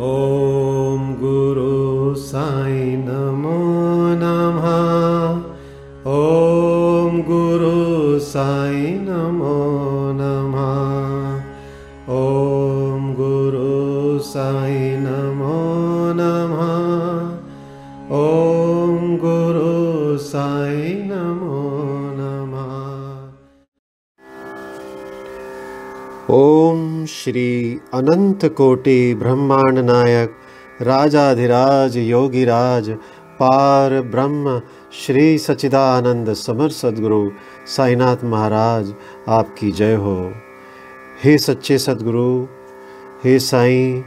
Oh. ओम श्री अनंत कोटि ब्रह्मांड नायक, राजाधिराज, योगीराज, पार ब्रह्म, श्री सचिदानंद समर सदगुरु, साईनाथ महाराज, आपकी जय हो। हे सच्चे सदगुरु, हे साईं,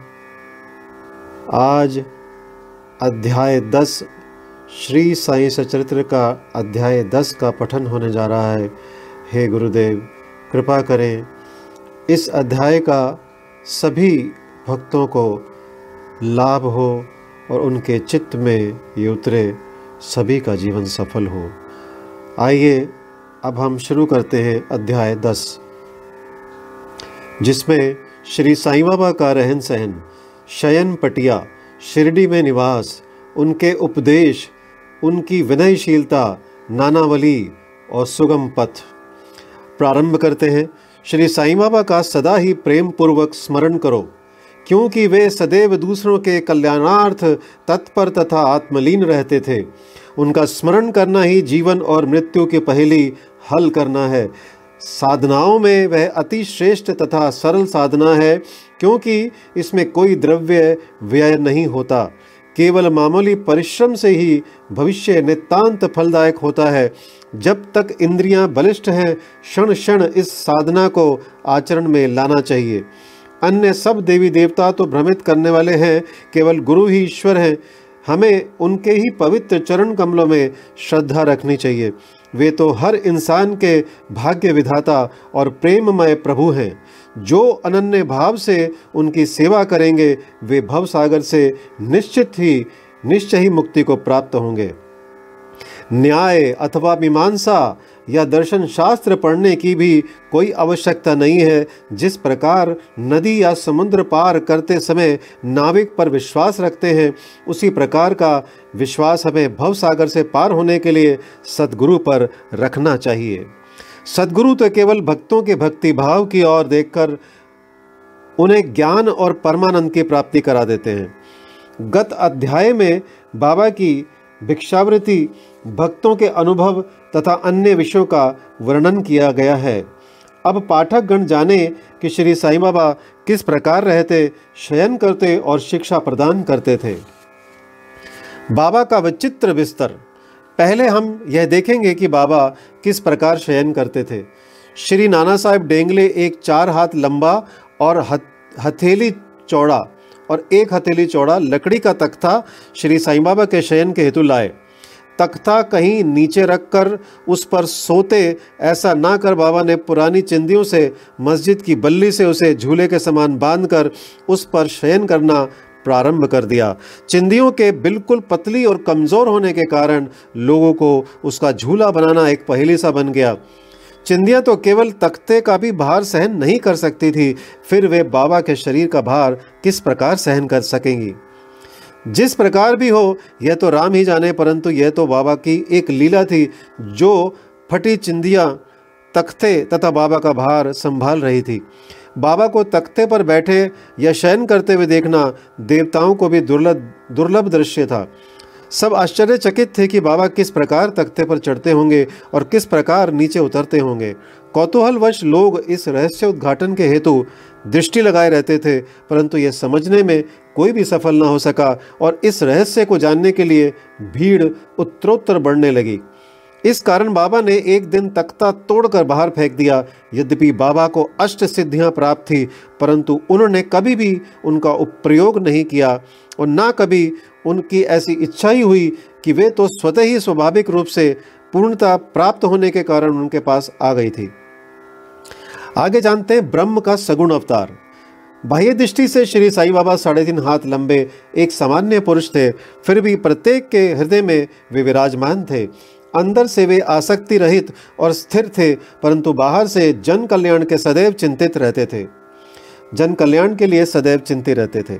आज अध्याय दस, श्री साईं सचरित्र का अध्याय दस का पठन होने जा रहा है। हे गुरुदेव, कृपा करें इस अध्याय का सभी भक्तों को लाभ हो और उनके चित्त में ये उतरे, सभी का जीवन सफल हो। आइए, अब हम शुरू करते हैं अध्याय दस, जिसमें श्री साईं बाबा का रहन सहन शयन पटिया शिरडी में निवास, उनके उपदेश, उनकी विनयशीलता, नानावली और सुगम पथ। प्रारंभ करते हैं। श्री साईं बाबा का सदा ही प्रेम पूर्वक स्मरण करो, क्योंकि वे सदैव दूसरों के कल्याणार्थ तत्पर तथा आत्मलीन रहते थे। उनका स्मरण करना ही जीवन और मृत्यु की पहली हल करना है। साधनाओं में वह अति श्रेष्ठ तथा सरल साधना है, क्योंकि इसमें कोई द्रव्य व्यय नहीं होता। केवल मामूली परिश्रम से ही भविष्य नितांत फलदायक होता है। जब तक इंद्रियाँ बलिष्ठ हैं क्षण क्षण इस साधना को आचरण में लाना चाहिए। अन्य सब देवी देवता तो भ्रमित करने वाले हैं, केवल गुरु ही ईश्वर हैं। हमें उनके ही पवित्र चरण कमलों में श्रद्धा रखनी चाहिए। वे तो हर इंसान के भाग्य विधाता और प्रेममय प्रभु हैं। जो अनन्य भाव से उनकी सेवा करेंगे, वे भव सागर से निश्चित ही, निश्चय ही मुक्ति को प्राप्त होंगे। न्याय अथवा मीमांसा या दर्शन शास्त्र पढ़ने की भी कोई आवश्यकता नहीं है। जिस प्रकार नदी या समुद्र पार करते समय नाविक पर विश्वास रखते हैं, उसी प्रकार का विश्वास हमें भव सागर से पार होने के लिए सदगुरु पर रखना चाहिए। सदगुरु तो केवल भक्तों के भक्ति भाव की ओर देखकर उन्हें ज्ञान और परमानंद की प्राप्ति करा देते हैं। गत अध्याय में बाबा की भिक्षावृत्ति, भक्तों के अनुभव तथा अन्य विषयों का वर्णन किया गया है। अब पाठक गण जाने कि श्री साईं बाबा किस प्रकार रहते, शयन करते और शिक्षा प्रदान करते थे। बाबा का विचित्र बिस्तर पहले हम यह देखेंगे कि बाबा किस प्रकार शयन करते थे। श्री नाना साहेब डेंगले एक चार हाथ लंबा और हथेली चौड़ा और एक हथेली चौड़ा लकड़ी का तख्ता श्री साईं बाबा के शयन के हेतु लाए। तख्ता कहीं नीचे रखकर उस पर सोते, ऐसा ना कर बाबा ने पुरानी चिंदियों से, मस्जिद की बल्ली से उसे झूले के समान बांधकर उस पर शयन करना प्रारंभ कर दिया। चिंदियों के बिल्कुल पतली और कमज़ोर होने के कारण लोगों को उसका झूला बनाना एक पहेली सा बन गया। चिंदियाँ तो केवल तख्ते का भी भार सहन नहीं कर सकती थी, फिर वे बाबा के शरीर का भार किस प्रकार सहन कर सकेंगी? जिस प्रकार भी हो, यह तो राम ही जाने, परंतु यह तो बाबा की एक लीला थी, जो फटी चिंदियाँ तख्ते तथा बाबा का भार संभाल रही थी। बाबा को तख्ते पर बैठे या शयन करते हुए देखना देवताओं को भी दुर्लभ दुर्लभ दृश्य था। सब आश्चर्यचकित थे कि बाबा किस प्रकार तख्ते पर चढ़ते होंगे और किस प्रकार नीचे उतरते होंगे। कौतूहलवश लोग इस रहस्य उद्घाटन के हेतु दृष्टि लगाए रहते थे, परंतु यह समझने में कोई भी सफल न हो सका और इस रहस्य को जानने के लिए भीड़ उत्तरोत्तर बढ़ने लगी। इस कारण बाबा ने एक दिन तख्ता तोड़कर बाहर फेंक दिया। यद्यपि बाबा को अष्ट सिद्धियाँ प्राप्त थी, परंतु उन्होंने कभी भी उनका उपप्रयोग नहीं किया और ना कभी उनकी ऐसी इच्छा ही हुई कि वे तो स्वतः ही स्वाभाविक रूप से पूर्णता प्राप्त होने के कारण उनके पास आ गई थी। आगे जानते हैं, ब्रह्म का सगुण अवतार। बाह्य दृष्टि से श्री साईं बाबा साढ़े तीन हाथ लंबे एक सामान्य पुरुष थे, फिर भी प्रत्येक के हृदय में वे विराजमान थे। अंदर से वे आसक्ति रहित और स्थिर थे, परंतु बाहर से जन कल्याण के सदैव चिंतित रहते थे। जन कल्याण के लिए सदैव चिंतित रहते थे।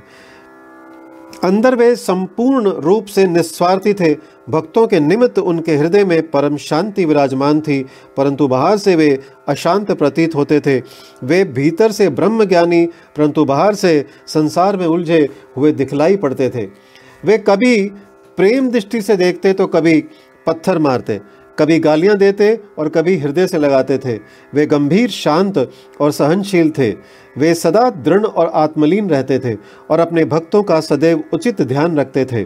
अंदर वे संपूर्ण रूप से निस्वार्थी थे। भक्तों के निमित्त उनके हृदय में परम शांति विराजमान थी, परंतु बाहर से वे अशांत प्रतीत होते थे। वे भीतर से ब्रह्म ज्ञानी परंतु बाहर से संसार में उलझे हुए दिखलाई पड़ते थे। वे कभी प्रेम दृष्टि से देखते तो कभी पत्थर मारते। कभी गालियाँ देते और कभी हृदय से लगाते थे। वे गंभीर, शांत और सहनशील थे। वे सदा दृढ़ और आत्मलीन रहते थे और अपने भक्तों का सदैव उचित ध्यान रखते थे।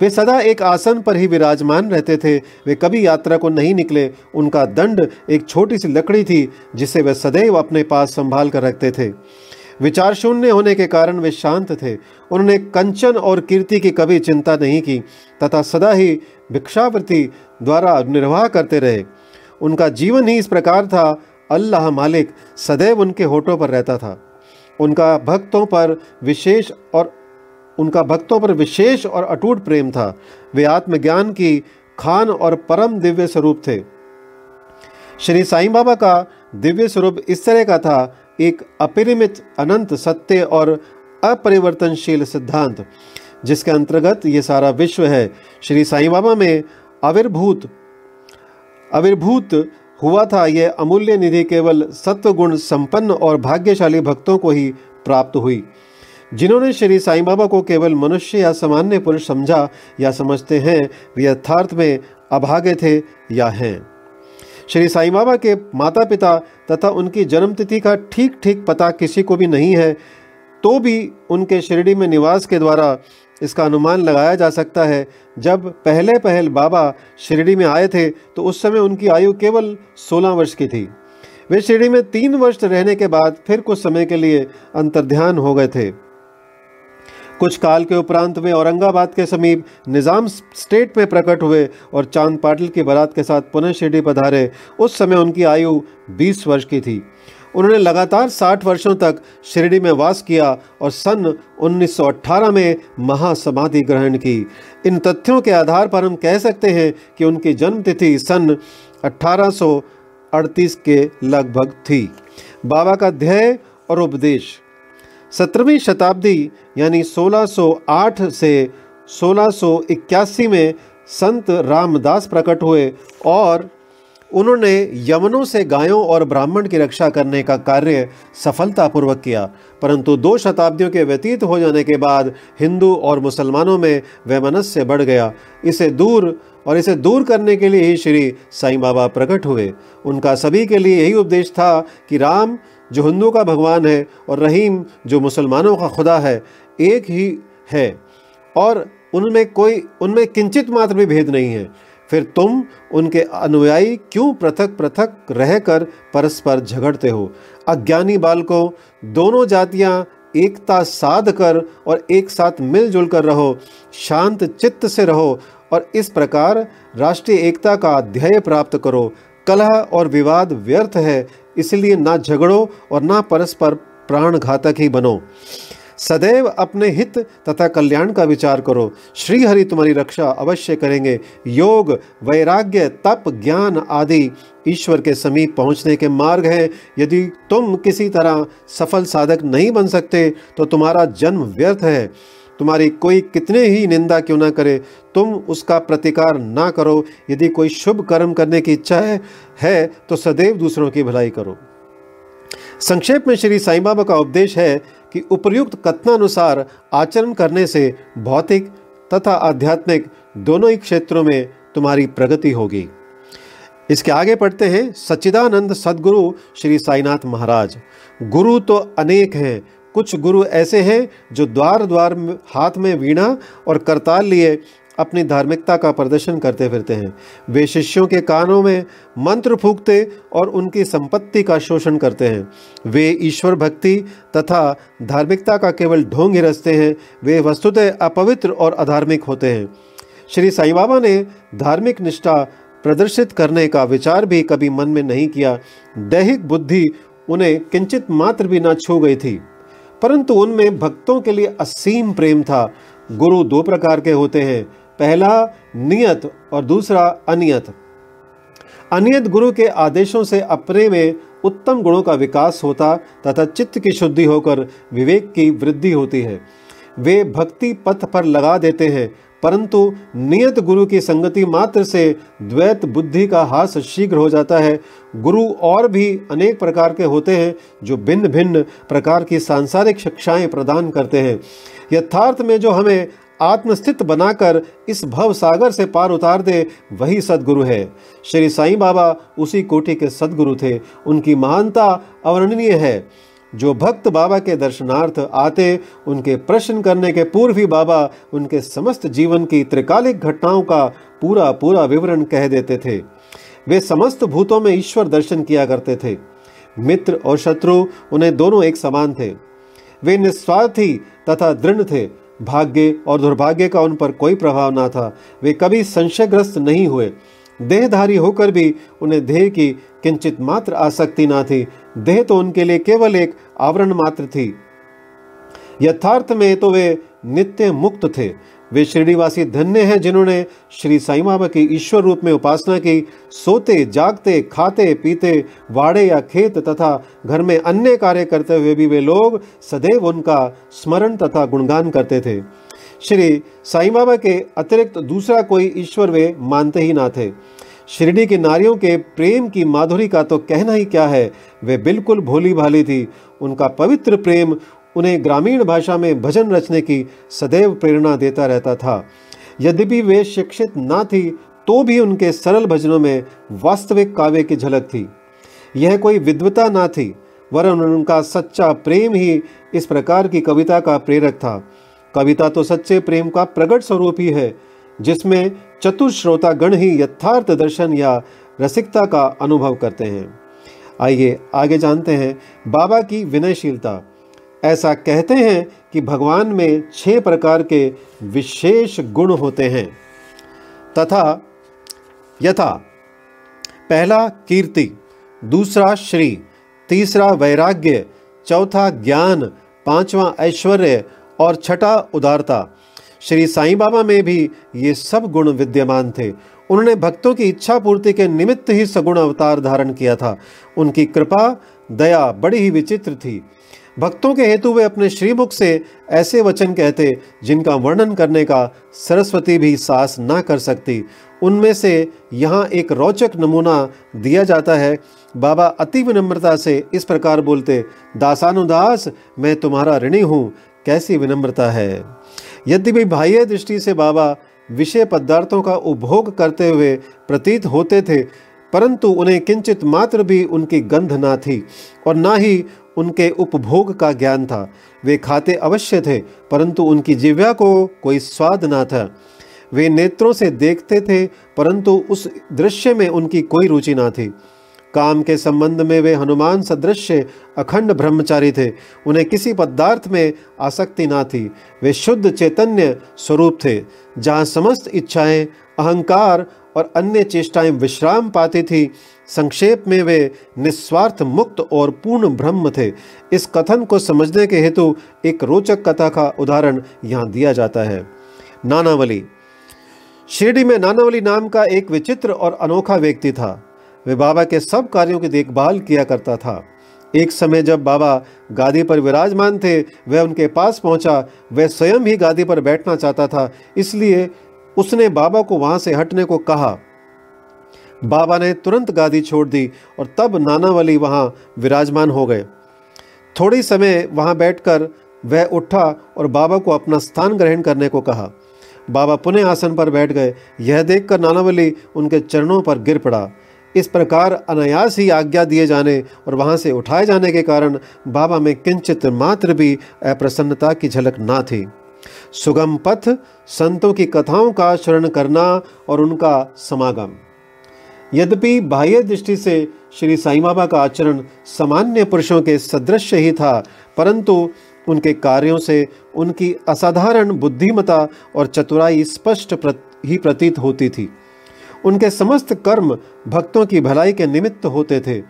वे सदा एक आसन पर ही विराजमान रहते थे। वे कभी यात्रा को नहीं निकले। उनका दंड एक छोटी सी लकड़ी थी जिसे वे सदैव अपने पास संभाल कर रखते थे। विचार शून्य होने के कारण वे शांत थे। उन्होंने कंचन और कीर्ति की कभी चिंता नहीं की, तथा सदा ही भिक्षावृत्ति द्वारा निर्वाह करते रहे। उनका जीवन ही इस प्रकार था, अल्लाह मालिक सदैव उनके होठों पर रहता था। उनका भक्तों पर विशेष और उनका भक्तों पर विशेष और अटूट प्रेम था। वे आत्मज्ञान की खान और परम दिव्य स्वरूप थे। श्री साईं बाबा का दिव्य स्वरूप इस तरह का था एक अपरिमित अनंत सत्य और अपरिवर्तनशील सिद्धांत, जिसके अंतर्गत ये सारा विश्व है। श्री साईं बाबा में आविर्भूत आविर्भूत हुआ था यह अमूल्य निधि केवल सत्व गुण संपन्न और भाग्यशाली भक्तों को ही प्राप्त हुई, जिन्होंने श्री साईं बाबा को केवल मनुष्य या सामान्य पुरुष समझा या समझते हैं, वे यथार्थ में अभागे थे या हैं। श्री साईं बाबा के माता पिता तथा उनकी जन्मतिथि का ठीक ठीक पता किसी को भी नहीं है तो भी उनके शिरडी में निवास के द्वारा इसका अनुमान लगाया जा सकता है। जब पहले पहल बाबा शिरडी में आए थे तो उस समय उनकी आयु केवल 16 वर्ष की थी। वे शिरडी में तीन वर्ष रहने के बाद फिर कुछ समय के लिए अंतर्ध्यान हो गए थे। कुछ काल के उपरांत वे औरंगाबाद के समीप निज़ाम स्टेट में प्रकट हुए और चाँद पाटिल की बारात के साथ पुनः शिरडी पधारे। उस समय उनकी आयु 20 वर्ष की थी। उन्होंने लगातार 60 वर्षों तक शिरडी में वास किया और सन 1918 में महासमाधि ग्रहण की। इन तथ्यों के आधार पर हम कह सकते हैं कि उनकी जन्मतिथि सन 1838 के लगभग थी। बाबा का ध्येय और उपदेश। सत्रहवीं शताब्दी, यानी 1608 से 1681 में संत रामदास प्रकट हुए और उन्होंने यमनों से गायों और ब्राह्मण की रक्षा करने का कार्य सफलतापूर्वक किया। परंतु दो शताब्दियों के व्यतीत हो जाने के बाद हिंदू और मुसलमानों में वैमनस्य बढ़ गया। इसे दूर और इसे दूर करने के लिए ही श्री साईं बाबा प्रकट हुए। उनका सभी के लिए यही उपदेश था कि राम जो हिंदू का भगवान है और रहीम जो मुसलमानों का खुदा है, एक ही है। और उनमें कोई, उनमें किंचित मात्र भी भेद नहीं है। फिर तुम उनके अनुयायी क्यों पृथक पृथक रहकर परस्पर झगड़ते हो? अज्ञानी बालकों, दोनों जातियाँ एकता साध कर और एक साथ मिलजुल कर रहो, शांत चित्त से रहो और इस प्रकार राष्ट्रीय एकता का ध्येय प्राप्त करो। कलह और विवाद व्यर्थ है इसलिए ना झगड़ो और ना परस्पर प्राण घातक ही बनो। सदैव अपने हित तथा कल्याण का विचार करो। श्री हरि तुम्हारी रक्षा अवश्य करेंगे। योग, वैराग्य, तप, ज्ञान आदि ईश्वर के समीप पहुँचने के मार्ग हैं। यदि तुम किसी तरह सफल साधक नहीं बन सकते तो तुम्हारा जन्म व्यर्थ है। तुम्हारी कोई कितने ही निंदा क्यों ना करे तुम उसका प्रतिकार ना करो। यदि कोई शुभ कर्म करने की इच्छा है, है तो सदैव दूसरों की भलाई करो। संक्षेप में श्री साईं बाबा का उपदेश है कि उपर्युक्त कथनानुसार आचरण करने से भौतिक तथा आध्यात्मिक दोनों ही क्षेत्रों में तुम्हारी प्रगति होगी। इसके आगे पढ़ते हैं सच्चिदानंद सदगुरु श्री साईनाथ महाराज। गुरु तो अनेक हैं कुछ गुरु ऐसे हैं जो द्वार द्वार हाथ में वीणा और करताल लिए अपनी धार्मिकता का प्रदर्शन करते फिरते हैं। वे शिष्यों के कानों में मंत्र फूकते और उनकी संपत्ति का शोषण करते हैं। वे ईश्वर भक्ति तथा धार्मिकता का केवल ढोंग ही रचते हैं, वे वस्तुतः अपवित्र और अधार्मिक होते हैं। श्री साई बाबा ने धार्मिक निष्ठा प्रदर्शित करने का विचार भी कभी मन में नहीं किया। दैहिक बुद्धि उन्हें किंचित मात्र भी न छू गई थी। परंतु उनमें भक्तों के लिए असीम प्रेम था। गुरु दो प्रकार के होते हैं। पहला, नियत, और दूसरा, अनियत। अनियत गुरु के आदेशों से अपने में उत्तम गुणों का विकास होता तथा चित्त की शुद्धि होकर विवेक की वृद्धि होती है। वे भक्ति पथ पर लगा देते हैं परंतु नियत गुरु की संगति मात्र से द्वैत बुद्धि का हास शीघ्र हो जाता है। गुरु और भी अनेक प्रकार के होते हैं, जो भिन्न भिन्न प्रकार की सांसारिक शिक्षाएँ प्रदान करते हैं। यथार्थ में जो हमें आत्मस्थित बनाकर इस भव सागर से पार उतार दे, वही सदगुरु है। श्री साईं बाबा उसी कोटि के सदगुरु थे। उनकी महानता अवर्णनीय है। जो भक्त बाबा के दर्शनार्थ आते, उनके प्रश्न करने के पूर्व ही बाबा उनके समस्त जीवन की त्रिकालिक घटनाओं का पूरा पूरा विवरण कह देते थे। वे समस्त भूतों में ईश्वर दर्शन किया करते थे। मित्र और शत्रु उन्हें दोनों एक समान थे। वे निस्वार्थी तथा दृढ़ थे। भाग्य और दुर्भाग्य का उन पर कोई प्रभाव ना था। वे कभी संशयग्रस्त नहीं हुए। देहधारी होकर भी उन्हें देह की किंचित मात्र आसक्ति ना थी। देह तो उनके लिए केवल एक आवरण मात्र थी। यथार्थ में तो वे नित्य मुक्त थे। वे श्रीनिवासी धन्य हैं जिन्होंने श्री साई बाबा की ईश्वर रूप में उपासना की। सोते, जागते, खाते, पीते, वाड़े या खेत तथा घर में अन्य कार्य करते हुए भी वे लोग सदैव उनका स्मरण तथा गुणगान करते थे। श्री साई बाबा के अतिरिक्त दूसरा कोई ईश्वर वे मानते ही ना थे। शिरडी की नारियों के प्रेम की माधुरी का तो कहना ही क्या है? वे बिल्कुल भोली भाली थी। उनका पवित्र प्रेम उन्हें ग्रामीण भाषा में भजन रचने की सदैव प्रेरणा देता रहता था। यद्यपि वे शिक्षित ना थी तो भी उनके सरल भजनों में वास्तविक काव्य की झलक थी। यह कोई विद्वता ना थी, वरन उनका सच्चा प्रेम ही इस प्रकार की कविता का प्रेरक था। कविता तो सच्चे प्रेम का प्रकट स्वरूप ही है, जिसमें चतुर श्रोता गण ही यथार्थ दर्शन या रसिकता का अनुभव करते हैं। आइए, आगे जानते हैं बाबा की विनयशीलता। ऐसा कहते हैं कि भगवान में छह प्रकार के विशेष गुण होते हैं। तथा यथा, पहला कीर्ति, दूसरा श्री, तीसरा वैराग्य, चौथा ज्ञान, पांचवा ऐश्वर्य और छठा उदारता। श्री साईं बाबा में भी ये सब गुण विद्यमान थे। उन्होंने भक्तों की इच्छा पूर्ति के निमित्त ही सगुण अवतार धारण किया था। उनकी कृपा, दया बड़ी ही विचित्र थी। भक्तों के हेतु वे अपने श्रीमुख से ऐसे वचन कहते, जिनका वर्णन करने का सरस्वती भी साहस ना कर सकती। उनमें से यहाँ एक रोचक नमूना दिया जाता है। बाबा अति विनम्रता से इस प्रकार बोलते, दासानुदास, मैं तुम्हारा ऋणी हूँ। कैसी विनम्रता है। यद्यपि बाह्य दृष्टि से बाबा विषय पदार्थों का उपभोग करते हुए प्रतीत होते थे, परंतु उन्हें किंचित मात्र भी उनकी गंध ना थी और ना ही उनके उपभोग का ज्ञान था। वे खाते अवश्य थे, परंतु उनकी जिव्या को कोई स्वाद ना था। वे नेत्रों से देखते थे, परंतु उस दृश्य में उनकी कोई रुचि ना थी। काम के संबंध में वे हनुमान सदृश अखंड ब्रह्मचारी थे। उन्हें किसी पदार्थ में आसक्ति ना थी। वे शुद्ध चैतन्य स्वरूप थे, जहाँ समस्त इच्छाएँ, अहंकार और अन्य चेष्टाएँ विश्राम पाती थी। संक्षेप में वे निस्वार्थ मुक्त और पूर्ण ब्रह्म थे। इस कथन को समझने के हेतु एक रोचक कथा का उदाहरण यहाँ दिया जाता है। नानावली। शिरडी में नानावली नाम का एक विचित्र और अनोखा व्यक्ति था। वे बाबा के सब कार्यों की देखभाल किया करता था। एक समय जब बाबा गादी पर विराजमान थे, वह उनके पास पहुँचा, वह स्वयं ही गादी पर बैठना चाहता था, इसलिए उसने बाबा को वहाँ से हटने को कहा। बाबा ने तुरंत गादी छोड़ दी और तब नानावली वहाँ विराजमान हो गए। थोड़ी समय वहाँ बैठकर वह उठा और बाबा को अपना स्थान ग्रहण करने को कहा। बाबा पुनः आसन पर बैठ गए। यह देखकर नानावली उनके चरणों पर गिर पड़ा। इस प्रकार अनायास ही आज्ञा दिए जाने और वहाँ से उठाए जाने के कारण बाबा में किंचित मात्र भी अप्रसन्नता की झलक ना थी। सुगम पथ संतों की कथाओं का शरण करना और उनका समागम। यद्यपि बाह्य दृष्टि से श्री साई बाबा का आचरण सामान्य पुरुषों के सदृश ही था परंतु उनके कार्यों से उनकी असाधारण बुद्धिमता और चतुराई स्पष्ट प्रत, ही प्रतीत होती थी। उनके समस्त कर्म भक्तों की भलाई के निमित्त होते थे।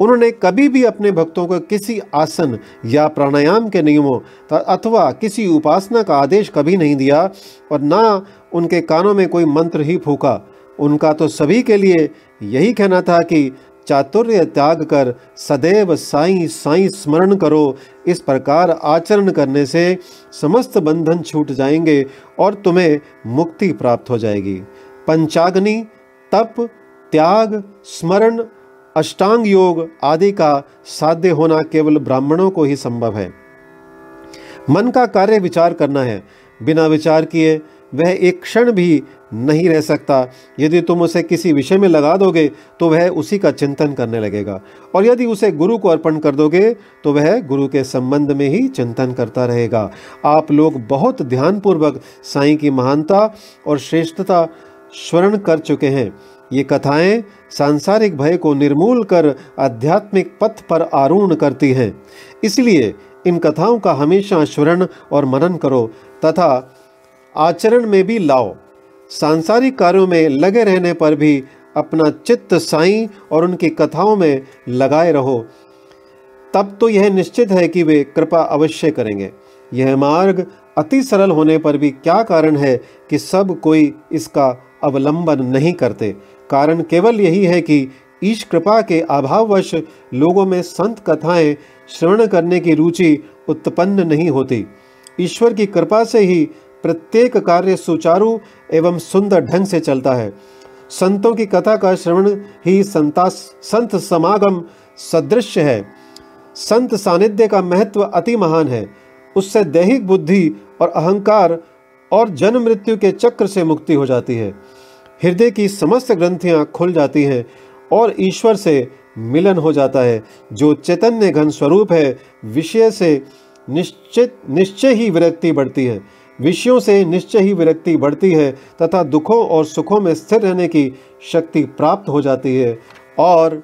उन्होंने कभी भी अपने भक्तों को किसी आसन या प्राणायाम के नियमों अथवा किसी उपासना का आदेश कभी नहीं दिया और ना उनके कानों में कोई मंत्र ही फूका। उनका तो सभी के लिए यही कहना था कि, चातुर्य त्याग कर सदैव साई साई स्मरण करो। इस प्रकार आचरण करने से समस्त बंधन छूट जाएँगे और तुम्हें मुक्ति प्राप्त हो जाएगी। पंचाग्नि, तप, त्याग, स्मरण, अष्टांग योग आदि का साध्य होना केवल ब्राह्मणों को ही संभव है। मन का कार्य विचार करना है। बिना विचार किए वह एक क्षण भी नहीं रह सकता। यदि तुम उसे किसी विषय में लगा दोगे तो वह उसी का चिंतन करने लगेगा। और यदि उसे गुरु को अर्पण कर दोगे तो वह गुरु के संबंध में ही चिंतन करता रहेगा। आप लोग बहुत ध्यानपूर्वक साईं की महानता और श्रेष्ठता स्वर्ण कर चुके हैं। ये कथाएँ सांसारिक भय को निर्मूल कर आध्यात्मिक पथ पर आरूढ़ करती हैं। इसलिए इन कथाओं का हमेशा स्मरण और मनन करो तथा आचरण में भी लाओ। सांसारिक कार्यों में लगे रहने पर भी अपना चित्त साई और उनकी कथाओं में लगाए रहो। तब तो यह निश्चित है कि वे कृपा अवश्य करेंगे। यह मार्ग अति सरल होने पर भी क्या कारण है कि सब कोई इसका अवलंबन नहीं करते। कारण केवल यही है कि ईश कृपा के अभाववश लोगों में संत कथाएँ श्रवण करने की रुचि उत्पन्न नहीं होती। ईश्वर की कृपा से ही प्रत्येक कार्य सुचारू एवं सुंदर ढंग से चलता है। संतों की कथा का श्रवण ही संता, संत समागम सदृश है। संत सानिध्य का महत्व अति महान है। उससे दैहिक बुद्धि और अहंकार और जन्म मृत्यु के चक्र से मुक्ति हो जाती है। हृदय की समस्त ग्रंथियाँ खुल जाती हैं और ईश्वर से मिलन हो जाता है। जो चैतन्य घन स्वरूप है, विषय से निश्चित, निश्चय ही विरक्ति बढ़ती है। विषयों से निश्चय ही विरक्ति बढ़ती है तथा दुखों और सुखों में स्थिर रहने की शक्ति प्राप्त हो जाती है और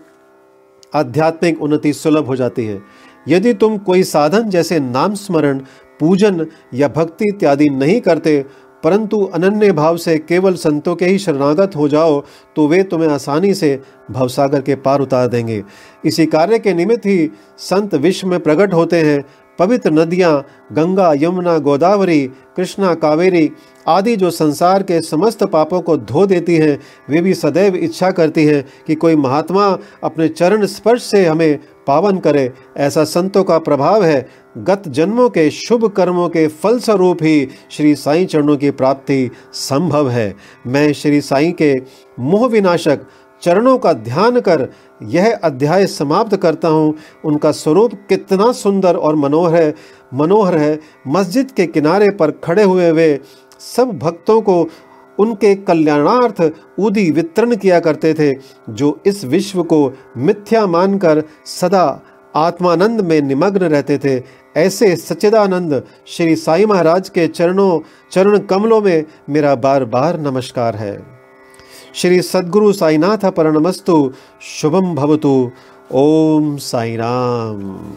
आध्यात्मिक उन्नति सुलभ हो जाती है। यदि तुम कोई साधन जैसे नाम स्मरण पूजन या भक्ति इत्यादि नहीं करते, परंतु अनन्य भाव से केवल संतों के ही शरणागत हो जाओ तो वे तुम्हें आसानी से भवसागर के पार उतार देंगे। इसी कार्य के निमित्त ही संत विश्व में प्रकट होते हैं। पवित्र नदियाँ, गंगा, यमुना, गोदावरी, कृष्णा, कावेरी आदि जो संसार के समस्त पापों को धो देती हैं, वे भी सदैव इच्छा करती हैं कि कोई महात्मा अपने चरण स्पर्श से हमें पावन करे। ऐसा संतों का प्रभाव है गत जन्मों के शुभ कर्मों के फल स्वरूप ही श्री साईं चरणों की प्राप्ति संभव है। मैं श्री साईं के मोह विनाशक चरणों का ध्यान कर यह अध्याय समाप्त करता हूँ। उनका स्वरूप कितना सुंदर और मनोहर है मनोहर है। मस्जिद के किनारे पर खड़े हुए वे सब भक्तों को उनके कल्याणार्थ उदी वितरण किया करते थे, जो इस विश्व को मिथ्या मानकर सदा आत्मानंद में निमग्न रहते थे। ऐसे सच्चिदानंद श्री साई महाराज के चरणों, चरण कमलों में मेरा बार बार नमस्कार है। श्री सदगुरु साईनाथ परणमस्तु शुभम भवतु। ओम साई राम।